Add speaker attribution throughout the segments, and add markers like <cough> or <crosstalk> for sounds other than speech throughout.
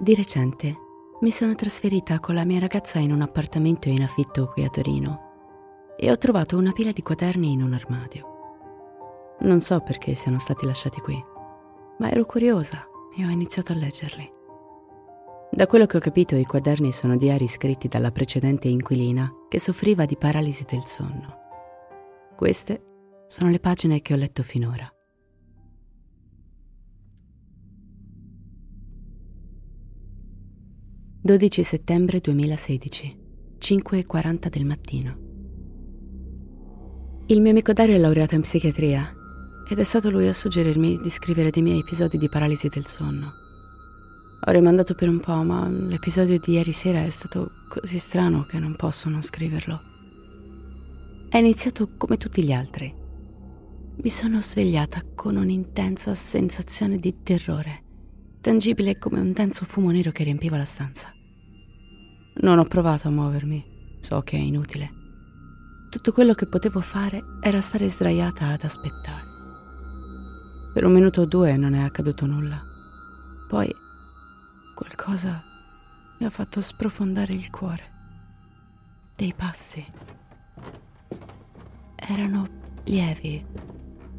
Speaker 1: Di recente mi sono trasferita con la mia ragazza in un appartamento in affitto qui a Torino e ho trovato una pila di quaderni in un armadio. Non so perché siano stati lasciati qui, ma ero curiosa e ho iniziato a leggerli. Da quello che ho capito i quaderni sono diari scritti dalla precedente inquilina che soffriva di paralisi del sonno. Queste sono le pagine che ho letto finora. 12 settembre 2016, 5.40 del mattino. Il mio amico Dario è laureato in psichiatria ed è stato lui a suggerirmi di scrivere dei miei episodi di paralisi del sonno. Ho rimandato per un po', ma l'episodio di ieri sera è stato così strano che non posso non scriverlo. È iniziato come tutti gli altri. Mi sono svegliata con un'intensa sensazione di terrore tangibile come un denso fumo nero che riempiva la stanza. Non ho provato a muovermi, so che è inutile. Tutto quello che potevo fare era stare sdraiata ad aspettare. Per un minuto o due non è accaduto nulla. Poi qualcosa mi ha fatto sprofondare il cuore. Dei passi. Erano lievi.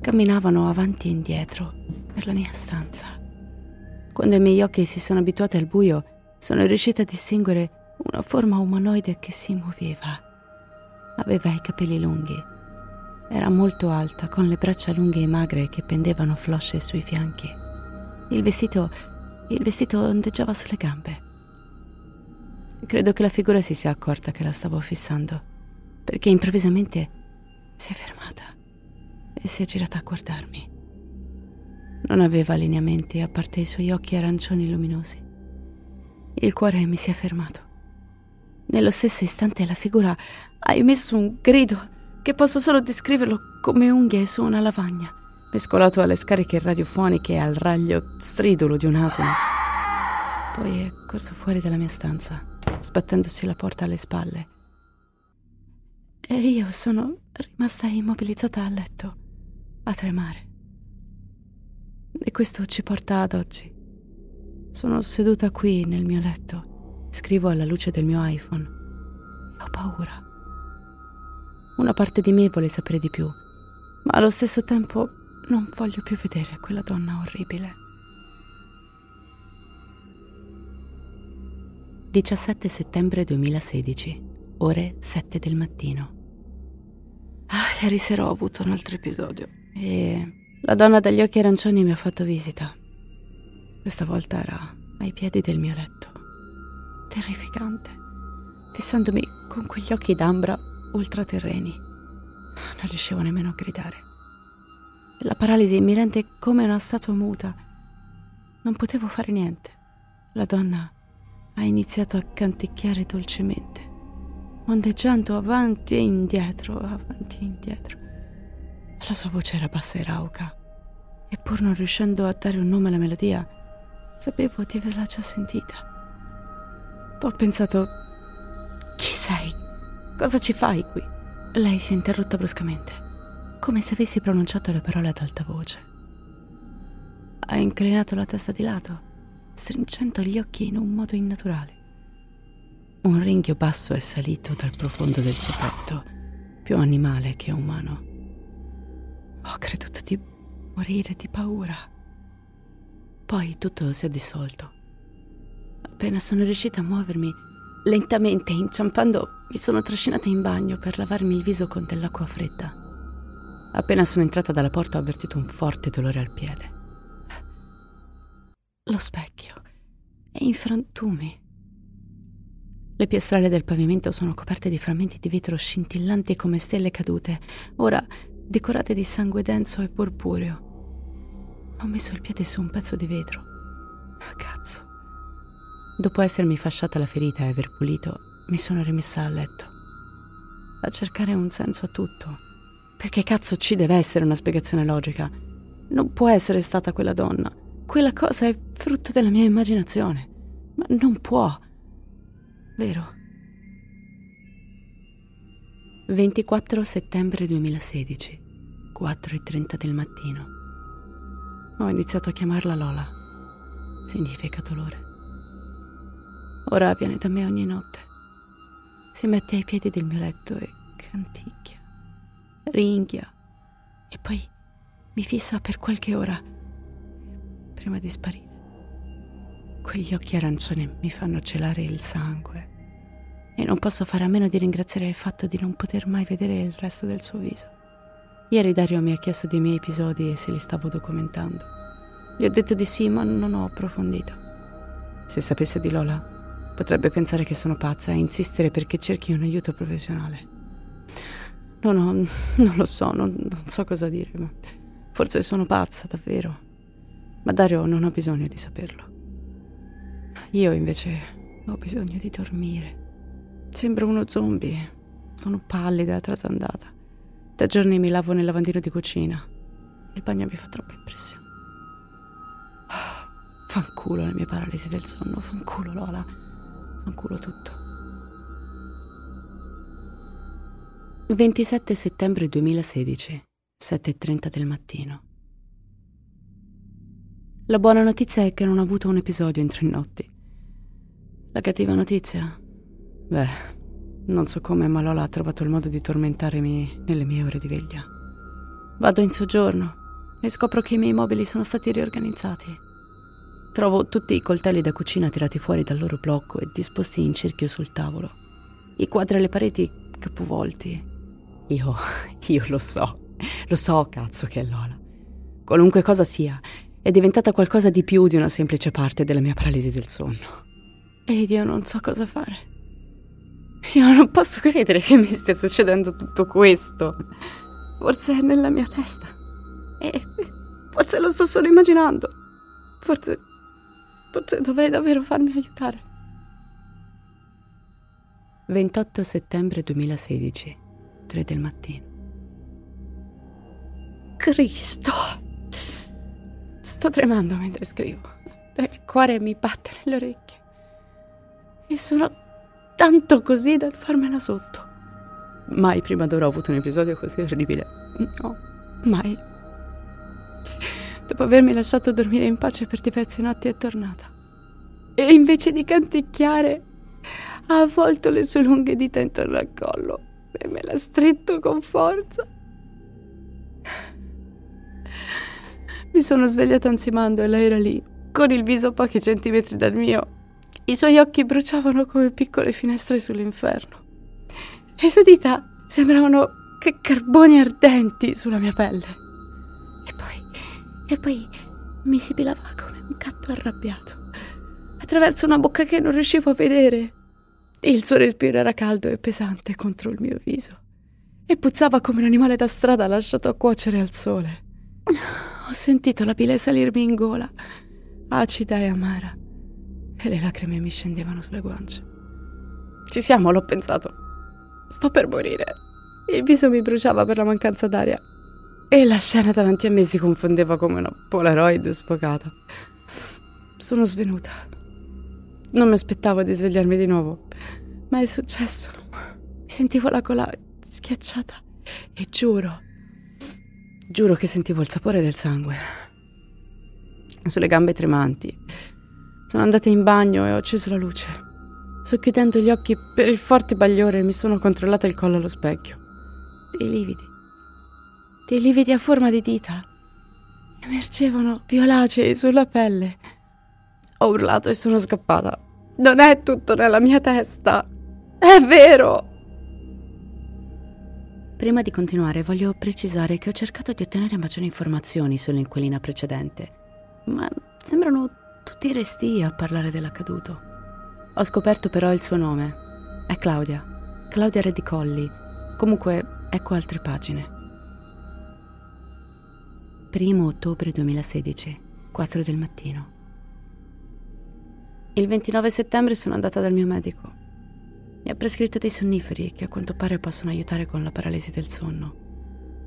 Speaker 1: Camminavano avanti e indietro per la mia stanza. Quando i miei occhi si sono abituati al buio, sono riuscita a distinguere una forma umanoide che si muoveva. Aveva i capelli lunghi. Era molto alta, con le braccia lunghe e magre che pendevano flosce sui fianchi. Il vestito. il vestito ondeggiava sulle gambe. Credo che la figura si sia accorta che la stavo fissando, perché improvvisamente si è fermata e si è girata a guardarmi. Non aveva lineamenti a parte i suoi occhi arancioni luminosi. Il cuore mi si è fermato. Nello stesso istante la figura ha emesso un grido che posso solo descriverlo come unghie su una lavagna, mescolato alle scariche radiofoniche e al raglio stridulo di un asino. Poi è corso fuori dalla mia stanza, sbattendosi la porta alle spalle. E io sono rimasta immobilizzata a letto, a tremare. E questo ci porta ad oggi. Sono seduta qui nel mio letto, scrivo alla luce del mio iPhone ho paura. Una parte di me vuole sapere di più, ma allo stesso tempo non voglio più vedere quella donna orribile. 17 settembre 2016, ore 7 del mattino. Ah, ieri sera ho avuto un altro episodio e la donna dagli occhi arancioni mi ha fatto visita. Questa volta era ai piedi del mio letto. Terrificante, fissandomi con quegli occhi d'ambra ultraterreni. Non riuscivo nemmeno a gridare. La paralisi mi rende come una statua muta. Non potevo fare niente. La donna ha iniziato a canticchiare dolcemente, ondeggiando avanti e indietro, avanti e indietro. La sua voce era bassa e rauca, e pur non riuscendo a dare un nome alla melodia, sapevo di averla già sentita. Ho pensato, chi sei? Cosa ci fai qui? Lei si è interrotta bruscamente, come se avessi pronunciato le parole ad alta voce. Ha inclinato la testa di lato, stringendo gli occhi in un modo innaturale. Un ringhio basso è salito dal profondo del suo petto, più animale che umano. Ho creduto di morire di paura. Poi tutto si è dissolto. Appena sono riuscita a muovermi, Lentamente, inciampando, mi sono trascinata in bagno per lavarmi il viso con dell'acqua fredda. Appena sono entrata dalla porta ho avvertito un forte dolore al piede. Lo specchio è in frantumi. Le piastrelle del pavimento sono coperte di frammenti di vetro scintillanti come stelle cadute, ora decorate di sangue denso e purpureo. Ho messo il piede su un pezzo di vetro. Ah, cazzo. Dopo essermi fasciata la ferita e aver pulito, mi sono rimessa a letto. A cercare un senso a tutto. Perché cazzo ci deve essere una spiegazione logica? Non può essere stata quella donna. Quella cosa è frutto della mia immaginazione. Ma non può. Vero? 24 settembre 2016, 4.30 del mattino. Ho iniziato a chiamarla Lola. Significa dolore. Ora viene da me ogni notte. Si mette ai piedi del mio letto e canticchia, ringhia e poi mi fissa per qualche ora prima di sparire. Quegli occhi arancioni mi fanno celare il sangue e non posso fare a meno di ringraziare il fatto di non poter mai vedere il resto del suo viso. Ieri Dario mi ha chiesto dei miei episodi e se li stavo documentando. Gli ho detto di sì, ma non ho approfondito. Se sapesse di Lola, potrebbe pensare che sono pazza e insistere perché cerchi un aiuto professionale. No, no, non lo so, non, non so cosa dire. Ma forse sono pazza, davvero. Ma Dario non ha bisogno di saperlo. Io invece ho bisogno di dormire. Sembro uno zombie. Sono pallida trasandata. Da giorni mi lavo nel lavandino di cucina. Il bagno mi fa troppa impressione. fanculo le mie paralisi del sonno. Fanculo Lola. Fanculo tutto. 27 settembre 2016, 7.30 del mattino. La buona notizia è che non ho avuto un episodio in tre notti. La cattiva notizia? Beh, non so come, ma Lola ha trovato il modo di tormentarmi nelle mie ore di veglia. Vado in soggiorno e scopro che i miei mobili sono stati riorganizzati. Trovo tutti i coltelli da cucina tirati fuori dal loro blocco e disposti in cerchio sul tavolo. I quadri alle pareti capovolti. Io, <laughs> io lo so, lo so, cazzo, che è Lola. Qualunque cosa sia, è diventata qualcosa di più di una semplice parte della mia paralisi del sonno. Ed io non so cosa fare. Io non posso credere che mi stia succedendo tutto questo. Forse è nella mia testa. E forse lo sto solo immaginando. Forse. Forse dovrei davvero farmi aiutare. 28 settembre 2016, 3 del mattino. Cristo! Sto tremando mentre scrivo. Il cuore mi batte nelle orecchie. E sono tanto così dal farmela sotto. Mai prima d'ora ho avuto un episodio così orribile. No, mai. Dopo avermi lasciato dormire in pace per diverse notti è tornata. E invece di canticchiare, ha avvolto le sue lunghe dita intorno al collo e me l'ha stretto con forza. Mi sono svegliata ansimando e lei era lì, con il viso a pochi centimetri dal mio. I suoi occhi bruciavano come piccole finestre sull'inferno. Le sue dita sembravano che carboni ardenti sulla mia pelle. E poi, e poi mi sibilava come un gatto arrabbiato, attraverso una bocca che non riuscivo a vedere. Il suo respiro era caldo e pesante contro il mio viso e puzzava come un animale da strada lasciato a cuocere al sole. Ho sentito la bile salirmi in gola, acida e amara, e le lacrime mi scendevano sulle guance. Ci siamo, l'ho pensato. Sto per morire. Il viso mi bruciava per la mancanza d'aria e la scena davanti a me si confondeva come una Polaroid sfocata. Sono svenuta. Non mi aspettavo di svegliarmi di nuovo, ma è successo. Mi sentivo la gola schiacciata e giuro Giuro che sentivo il sapore del sangue. Sulle gambe tremanti. Sono andata in bagno e ho acceso la luce. Socchiudendo gli occhi per il forte bagliore mi sono controllata il collo allo specchio. Dei lividi. Dei lividi a forma di dita. Emergevano violacei sulla pelle. Ho urlato e sono scappata. Non è tutto nella mia testa. È vero. Prima di continuare voglio precisare che ho cercato di ottenere maggiori informazioni sull'inquilina precedente, ma sembrano tutti resti a parlare dell'accaduto. Ho scoperto però il suo nome. È Claudia. Claudia Redicolli. Comunque, ecco altre pagine. 1 ottobre 2016, 4 del mattino. Il 29 settembre sono andata dal mio medico. Mi ha prescritto dei sonniferi che a quanto pare possono aiutare con la paralisi del sonno.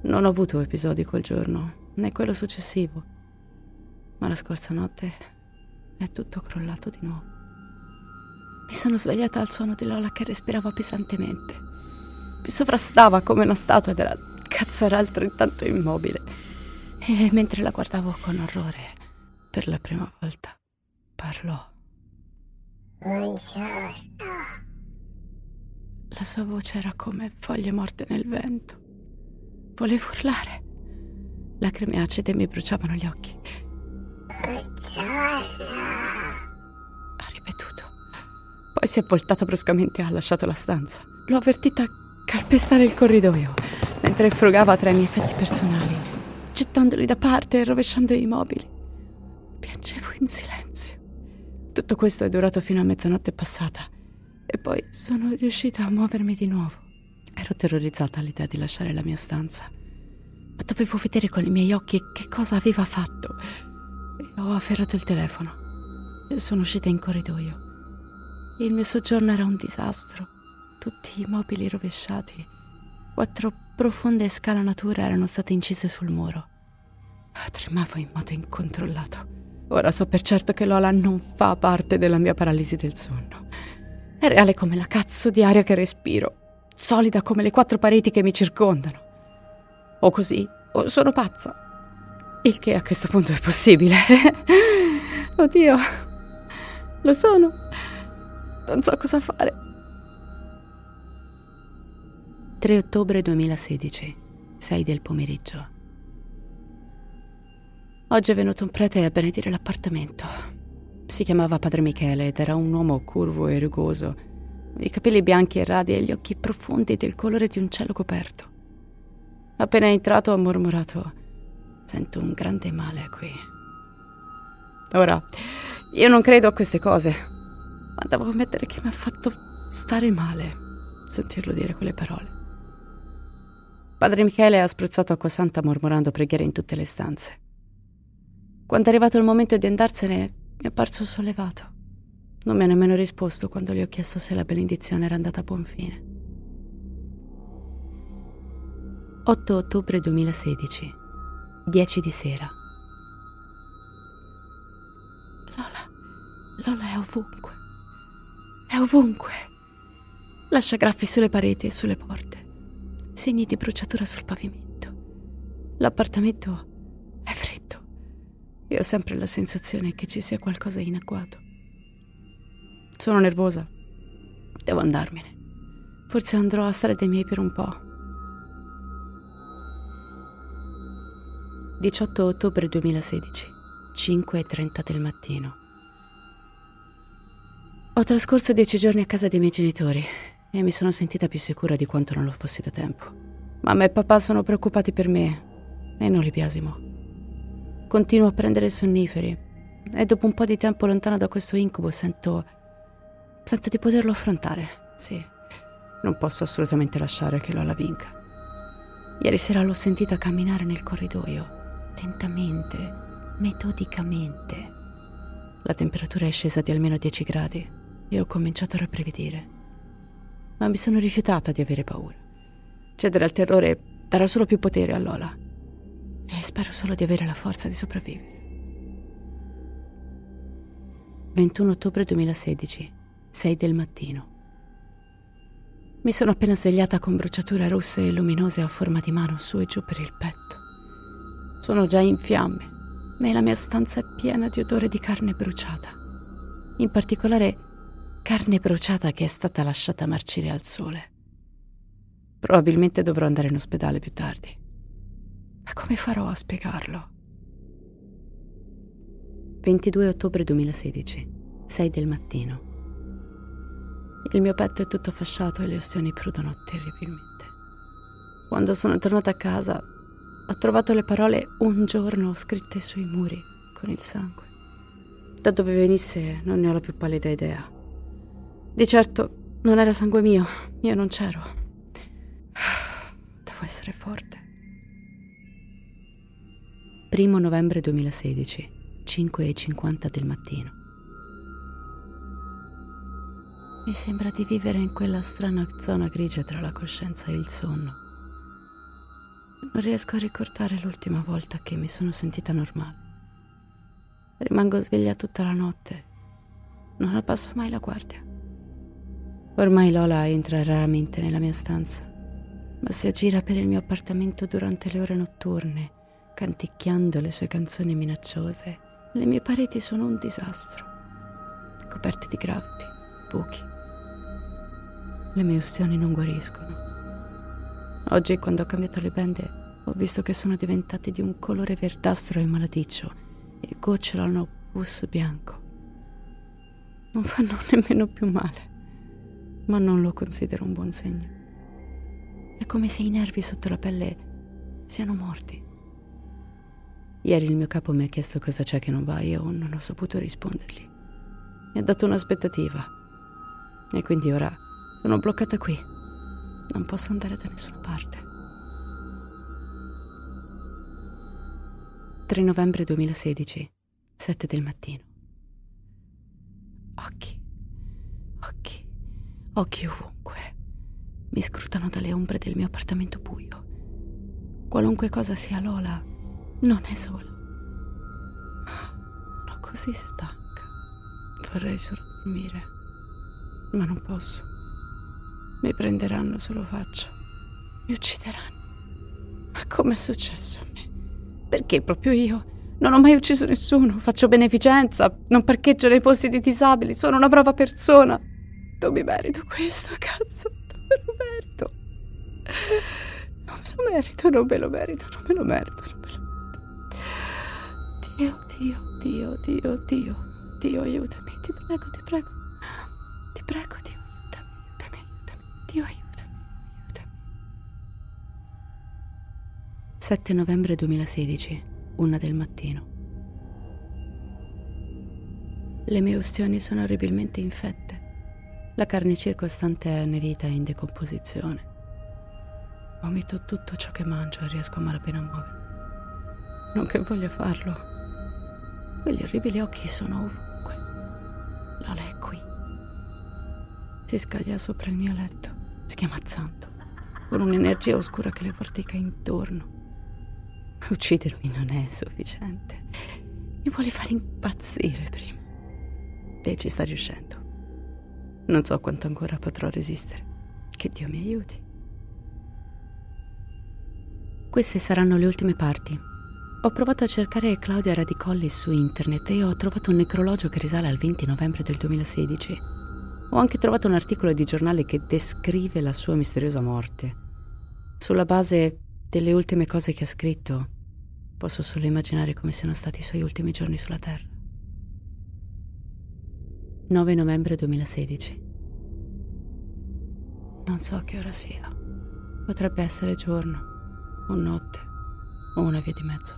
Speaker 1: Non ho avuto episodi quel giorno, né quello successivo. Ma la scorsa notte è tutto crollato di nuovo. Mi sono svegliata al suono di Lola che respirava pesantemente. Mi sovrastava come una statua ed era... cazzo era altrettanto immobile. E mentre la guardavo con orrore, per la prima volta, parlò.
Speaker 2: Buongiorno.
Speaker 1: La sua voce era come foglie morte nel vento. Volevo urlare. Lacrime acide mi bruciavano gli occhi.
Speaker 2: Buongiorno.
Speaker 1: Poi si è voltata bruscamente e ha lasciato la stanza. L'ho avvertita calpestare il corridoio mentre frugava tra i miei effetti personali gettandoli da parte e rovesciando i mobili. Piangevo in silenzio. Tutto questo è durato fino a mezzanotte passata e poi sono riuscita a muovermi di nuovo. Ero terrorizzata all'idea di lasciare la mia stanza, ma dovevo vedere con i miei occhi che cosa aveva fatto. E ho afferrato il telefono e sono uscita in corridoio. Il mio soggiorno era un disastro, tutti i mobili rovesciati, quattro profonde scalanature erano state incise sul muro. Tremavo in modo incontrollato. Ora so per certo che Lola non fa parte della mia paralisi del sonno. È reale come la cazzo di aria che respiro, solida come le quattro pareti che mi circondano. O così, o sono pazza. Il che a questo punto è possibile. <laughs> Oddio, lo sono. Non so cosa fare. 3 ottobre 2016, 6 del pomeriggio. Oggi è venuto un prete a benedire l'appartamento. Si chiamava Padre Michele ed era un uomo curvo e rugoso, i capelli bianchi e radi e gli occhi profondi del colore di un cielo coperto. Appena entrato ha mormorato: Sento un grande male qui. Ora, io non credo a queste cose, ma devo ammettere che mi ha fatto stare male sentirlo dire quelle parole. Padre Michele ha spruzzato acqua santa mormorando preghiere in tutte le stanze. Quando è arrivato il momento di andarsene, mi è apparso sollevato. Non mi ha nemmeno risposto quando gli ho chiesto se la benedizione era andata a buon fine. 8 ottobre 2016, 10 di sera. Lola, Lola è ovunque. È ovunque. Lascia graffi sulle pareti e sulle porte segni di bruciatura sul pavimento. L'appartamento è freddo e ho sempre la sensazione che ci sia qualcosa in agguato. Sono nervosa. Devo andarmene. Forse andrò a stare dai miei per un po'. 18 ottobre 2016, 5.30 del mattino. Ho trascorso dieci giorni a casa dei miei genitori e mi sono sentita più sicura di quanto non lo fossi da tempo. Mamma e papà sono preoccupati per me e non li biasimo. Continuo a prendere sonniferi e dopo un po' di tempo lontano da questo incubo sento... sento di poterlo affrontare, sì. Non posso assolutamente lasciare che Lola vinca. Ieri sera l'ho sentita camminare nel corridoio, lentamente, metodicamente. La temperatura è scesa di almeno 10 gradi e ho cominciato a rabbrividire ma mi sono rifiutata di avere paura. Cedere al terrore darà solo più potere a Lola. E spero solo di avere la forza di sopravvivere. 21 ottobre 2016, 6 del mattino. Mi sono appena svegliata con bruciature rosse e luminose a forma di mano su e giù per il petto. Sono già in fiamme e la mia stanza è piena di odore di carne bruciata. In particolare carne bruciata che è stata lasciata marcire al sole. Probabilmente dovrò andare in ospedale più tardi. Ma come farò a spiegarlo? 22 ottobre 2016, 6 del mattino. Il mio petto è tutto fasciato e le ostioni prudono terribilmente. Quando sono tornata a casa, ho trovato le parole un giorno scritte sui muri con il sangue. Da dove venisse non ne ho la più pallida idea. Di certo non era sangue mio, io non c'ero. Devo essere forte. Primo novembre 2016, 5.50 del mattino. Mi sembra di vivere in quella strana zona grigia tra la coscienza e il sonno. Non riesco a ricordare l'ultima volta che mi sono sentita normale. Rimango sveglia tutta la notte. Non abbasso mai la guardia. Ormai Lola entra raramente nella mia stanza, ma si aggira per il mio appartamento durante le ore notturne canticchiando le sue canzoni minacciose. Le mie pareti sono un disastro, coperte di graffi, buchi. Le mie ustioni non guariscono. Oggi, quando ho cambiato le bende, ho visto che sono diventate di un colore verdastro e maladiccio e gocciolano pus bianco. Non fanno <laughs> nemmeno più male, ma non lo considero un buon segno. È come se i nervi sotto la pelle siano morti. Ieri il mio capo mi ha chiesto cosa c'è che non va e io non ho saputo rispondergli. Mi ha dato un'aspettativa. E quindi ora sono bloccata qui. Non posso andare da nessuna parte. 3 novembre 2016, 7 del mattino. Occhi, occhi, occhi ovunque. Mi scrutano dalle ombre del mio appartamento buio. Qualunque cosa sia Lola, non è sola. Sono così stanca. Vorrei solo dormire, ma non posso. Mi prenderanno se lo faccio. Mi uccideranno. Ma com'è successo a me? Perché proprio io? Non ho mai ucciso nessuno, faccio beneficenza, non parcheggio nei posti di disabili, sono una brava persona. Non mi merito questo, <laughs> cazzo, non me lo merito. Non me lo merito, non me lo merito, non me lo merito, non me lo merito. Dio, Dio, Dio, Dio, Dio, Dio, aiutami, ti prego, ti prego, ti prego, Dio, aiutami, aiutami, aiutami, Dio, aiutami, aiutami. 7 novembre 2016, una del mattino. Le mie ustioni sono orribilmente infette. La carne circostante è annerita e in decomposizione. Vomito tutto ciò che mangio e riesco a malapena a muovermi. Non che voglia farlo, quegli orribili occhi sono ovunque. Lola è qui. Si scaglia sopra il mio letto, schiamazzando, con un'energia oscura che le vortica intorno. Uccidermi non è sufficiente. Mi vuole fare impazzire prima. E ci sta riuscendo. Non so quanto ancora potrò resistere. Che Dio mi aiuti. Queste saranno le ultime parti ho provato a cercare Claudia Radicolli su internet e ho trovato un necrologio che risale al 20 novembre del 2016. Ho anche trovato un articolo di giornale che descrive la sua misteriosa morte. Sulla base delle ultime cose che ha scritto, posso solo immaginare come siano stati i suoi ultimi giorni sulla Terra. 9 novembre 2016. Non so che ora sia. Potrebbe essere giorno, o notte, o una via di mezzo.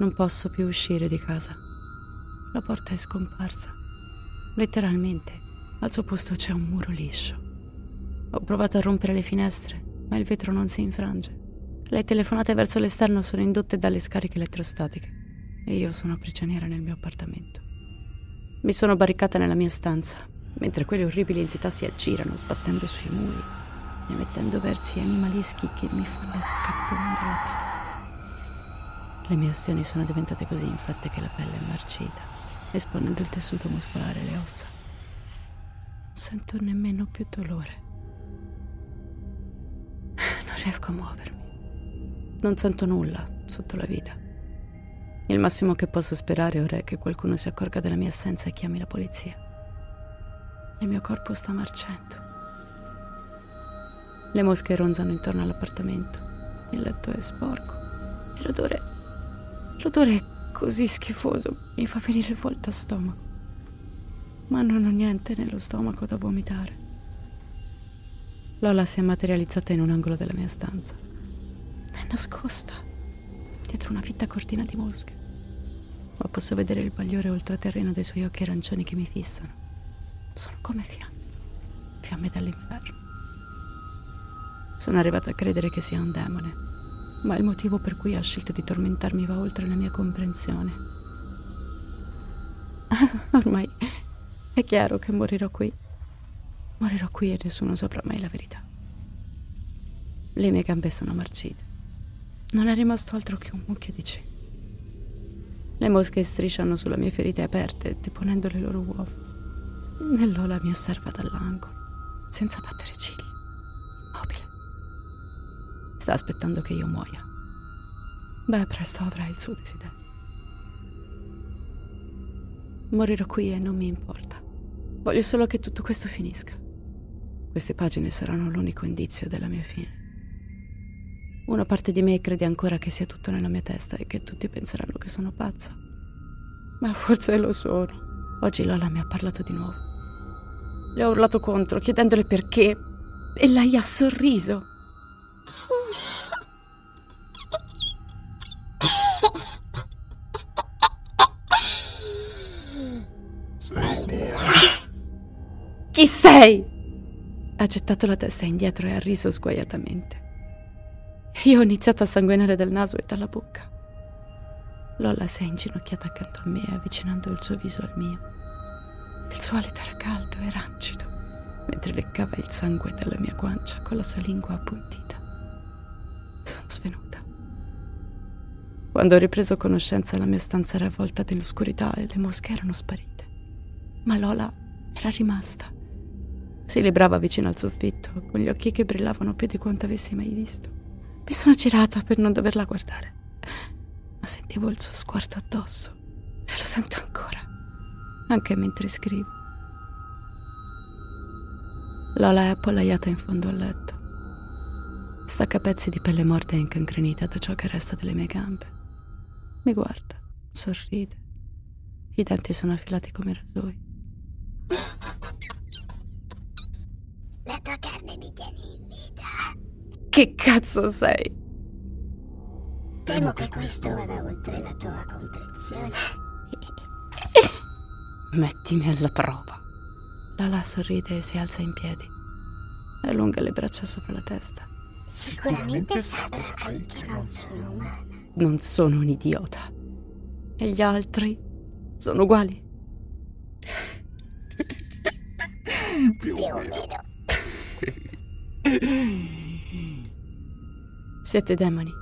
Speaker 1: Non posso più uscire di casa. La porta è scomparsa. Letteralmente, al suo posto c'è un muro liscio. Ho provato a rompere le finestre, ma il vetro non si infrange. Le telefonate verso l'esterno sono indotte dalle scariche elettrostatiche e io sono prigioniera nel mio appartamento. Mi sono barricata nella mia stanza, mentre quelle orribili entità si aggirano sbattendo sui muri e emettendo versi animalischi che mi fanno capponare la pelle. Le mie ostioni sono diventate così infette che la pelle è marcita, esponendo il tessuto muscolare e le ossa. Non sento nemmeno più dolore. Non riesco a muovermi. Non sento nulla sotto la vita. Il massimo che posso sperare ora è che qualcuno si accorga della mia assenza e chiami la polizia. Il mio corpo sta marcendo. Le mosche ronzano intorno all'appartamento. Il letto è sporco e l'odore L'odore è così schifoso, mi fa venire volta a stomaco. ma non ho niente nello stomaco da vomitare. Lola si è materializzata in un angolo della mia stanza. È nascosta, dietro una fitta cortina di mosche. Ma posso vedere il bagliore ultraterreno dei suoi occhi arancioni che mi fissano. Sono come fiamme, fiamme dall'inferno. Sono arrivata a credere che sia un demone, ma il motivo per cui ha scelto di tormentarmi va oltre la mia comprensione. <laughs> Ormai è chiaro che morirò qui. Morirò qui e nessuno saprà mai la verità. Le mie gambe sono marcite. Non è rimasto altro che un mucchio di cenni. Le mosche strisciano sulle mie ferite aperte, deponendo le loro uova. E Lola mi osserva dall'angolo, senza battere ciglia, immobile. Sta aspettando che io muoia. Beh, presto avrà il suo desiderio. Morirò qui e non mi importa. Voglio solo che tutto questo finisca. Queste pagine saranno l'unico indizio della mia fine. Una parte di me crede ancora che sia tutto nella mia testa e che tutti penseranno che sono pazza. Ma forse lo sono. Oggi Lola mi ha parlato di nuovo. Le ho urlato contro, chiedendole perché, e lei ha sorriso.
Speaker 2: Sei mia.
Speaker 1: Chi sei? Ha gettato la testa indietro e ha riso sguaiatamente. Io ho iniziato a sanguinare dal naso e dalla bocca. Lola si è inginocchiata accanto a me, avvicinando il suo viso al mio. Il suo alito era caldo e rancido, mentre leccava il sangue dalla mia guancia con la sua lingua appuntita. Sono svenuta. Quando ho ripreso conoscenza, la mia stanza era avvolta nell'oscurità e le mosche erano sparite. Ma Lola era rimasta si librava vicino al soffitto, con gli occhi che brillavano più di quanto avessi mai visto. Mi sono girata per non doverla guardare, ma sentivo il suo sguardo addosso e lo sento ancora, anche mentre scrivo. Lola è appollaiata in fondo al letto. Stacca pezzi di pelle morta e incancrenita da ciò che resta delle mie gambe. Mi guarda, sorride. I denti sono affilati come rasoi. Che cazzo sei?
Speaker 2: Temo che questo vada oltre la tua comprensione. <laughs>
Speaker 1: Mettimi alla prova. Lala sorride e si alza in piedi. Allunga le braccia sopra la testa.
Speaker 2: Sicuramente saprai che non sono umana.
Speaker 1: Non sono un idiota. E gli altri sono uguali.
Speaker 2: Più o meno. <laughs>
Speaker 1: Siete demoni.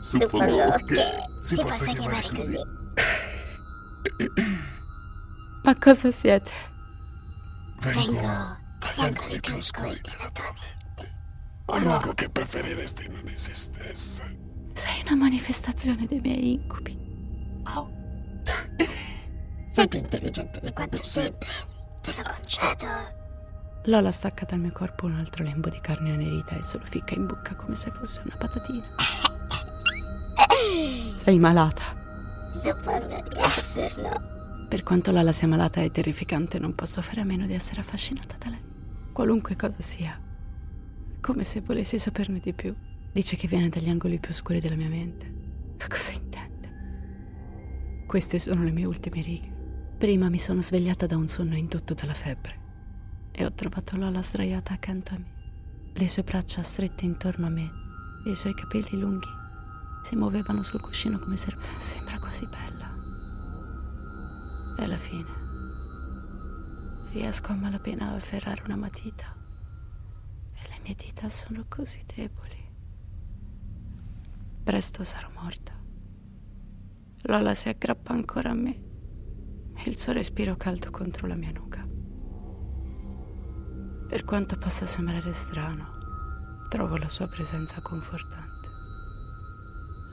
Speaker 2: Suppongo che si possa chiamare così.
Speaker 1: Ma cosa siete?
Speaker 2: Vengo dagli angoli più oscuri della tua mente.
Speaker 3: Un luogo che preferiresti non esistesse.
Speaker 1: Sei una manifestazione dei miei incubi.
Speaker 2: Oh. Sei più intelligente di quanto sembri. Te lo concedo.
Speaker 1: Lola stacca dal mio corpo un altro lembo di carne annerita e se lo ficca in bocca come se fosse una patatina. Sei malata.
Speaker 2: Suppongo di esserlo.
Speaker 1: Per quanto Lala sia malata e terrificante, non posso fare a meno di essere affascinata da lei. Qualunque cosa sia. Come se volessi saperne di più. Dice che viene dagli angoli più oscuri della mia mente. Ma cosa intende? Queste sono le mie ultime righe. Prima mi sono svegliata da un sonno indotto dalla febbre e ho trovato Lola sdraiata accanto a me, le sue braccia strette intorno a me e i suoi capelli lunghi si muovevano sul cuscino come se sembra quasi bella. E alla fine riesco a malapena a afferrare una matita e le mie dita sono così deboli. Presto sarò morta. Lola si aggrappa ancora a me e il suo respiro caldo contro la mia nuca. Per quanto possa sembrare strano, trovo la sua presenza confortante.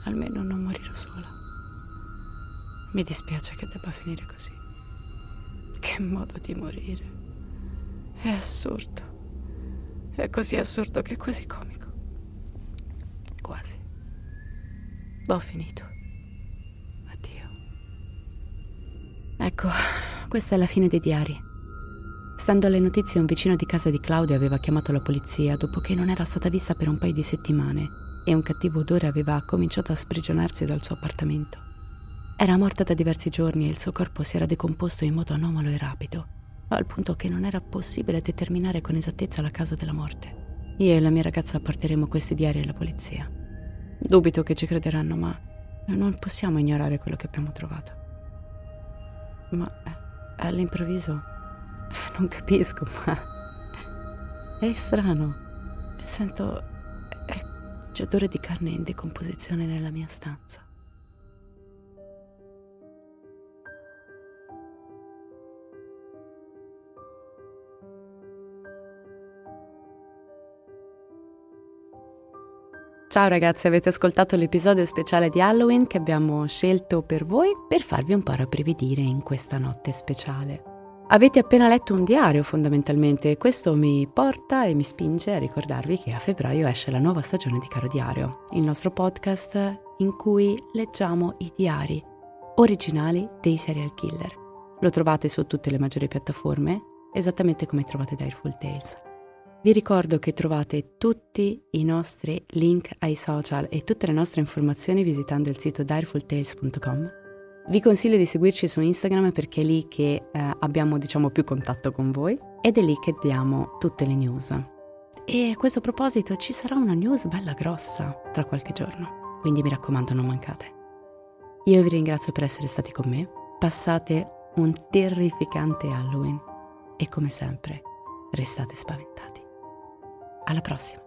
Speaker 1: Almeno non morirò sola. Mi dispiace che debba finire così. Che modo di morire. È assurdo. È così assurdo che è quasi comico. Quasi. Ho finito. Addio. Ecco, questa è la fine dei diari. Stando alle notizie, un vicino di casa di Claudia aveva chiamato la polizia dopo che non era stata vista per un paio di settimane e un cattivo odore aveva cominciato a sprigionarsi dal suo appartamento. Era morta da diversi giorni e il suo corpo si era decomposto in modo anomalo e rapido, al punto che non era possibile determinare con esattezza la causa della morte. Io e la mia ragazza porteremo questi diari alla polizia. Dubito che ci crederanno, ma non possiamo ignorare quello che abbiamo trovato. Ma eh, all'improvviso non capisco, ma è strano. Sento c'è odore di carne in decomposizione nella mia stanza. Ciao ragazzi, avete ascoltato l'episodio speciale di Halloween che abbiamo scelto per voi per farvi un po' rabbrividire in questa notte speciale. Avete appena letto un diario fondamentalmente e questo mi porta e mi spinge a ricordarvi che a febbraio esce la nuova stagione di Caro Diario, il nostro podcast in cui leggiamo i diari originali dei serial killer. Lo trovate su tutte le maggiori piattaforme, esattamente come trovate Direful Tales. Vi ricordo che trovate tutti i nostri link ai social e tutte le nostre informazioni visitando il sito direfultales.com. Vi consiglio di seguirci su Instagram perché è lì che eh, abbiamo diciamo più contatto con voi ed è lì che diamo tutte le news. E a questo proposito ci sarà una news bella grossa tra qualche giorno, quindi mi raccomando non mancate. Io vi ringrazio per essere stati con me, passate un terrificante Halloween e come sempre restate spaventati. Alla prossima!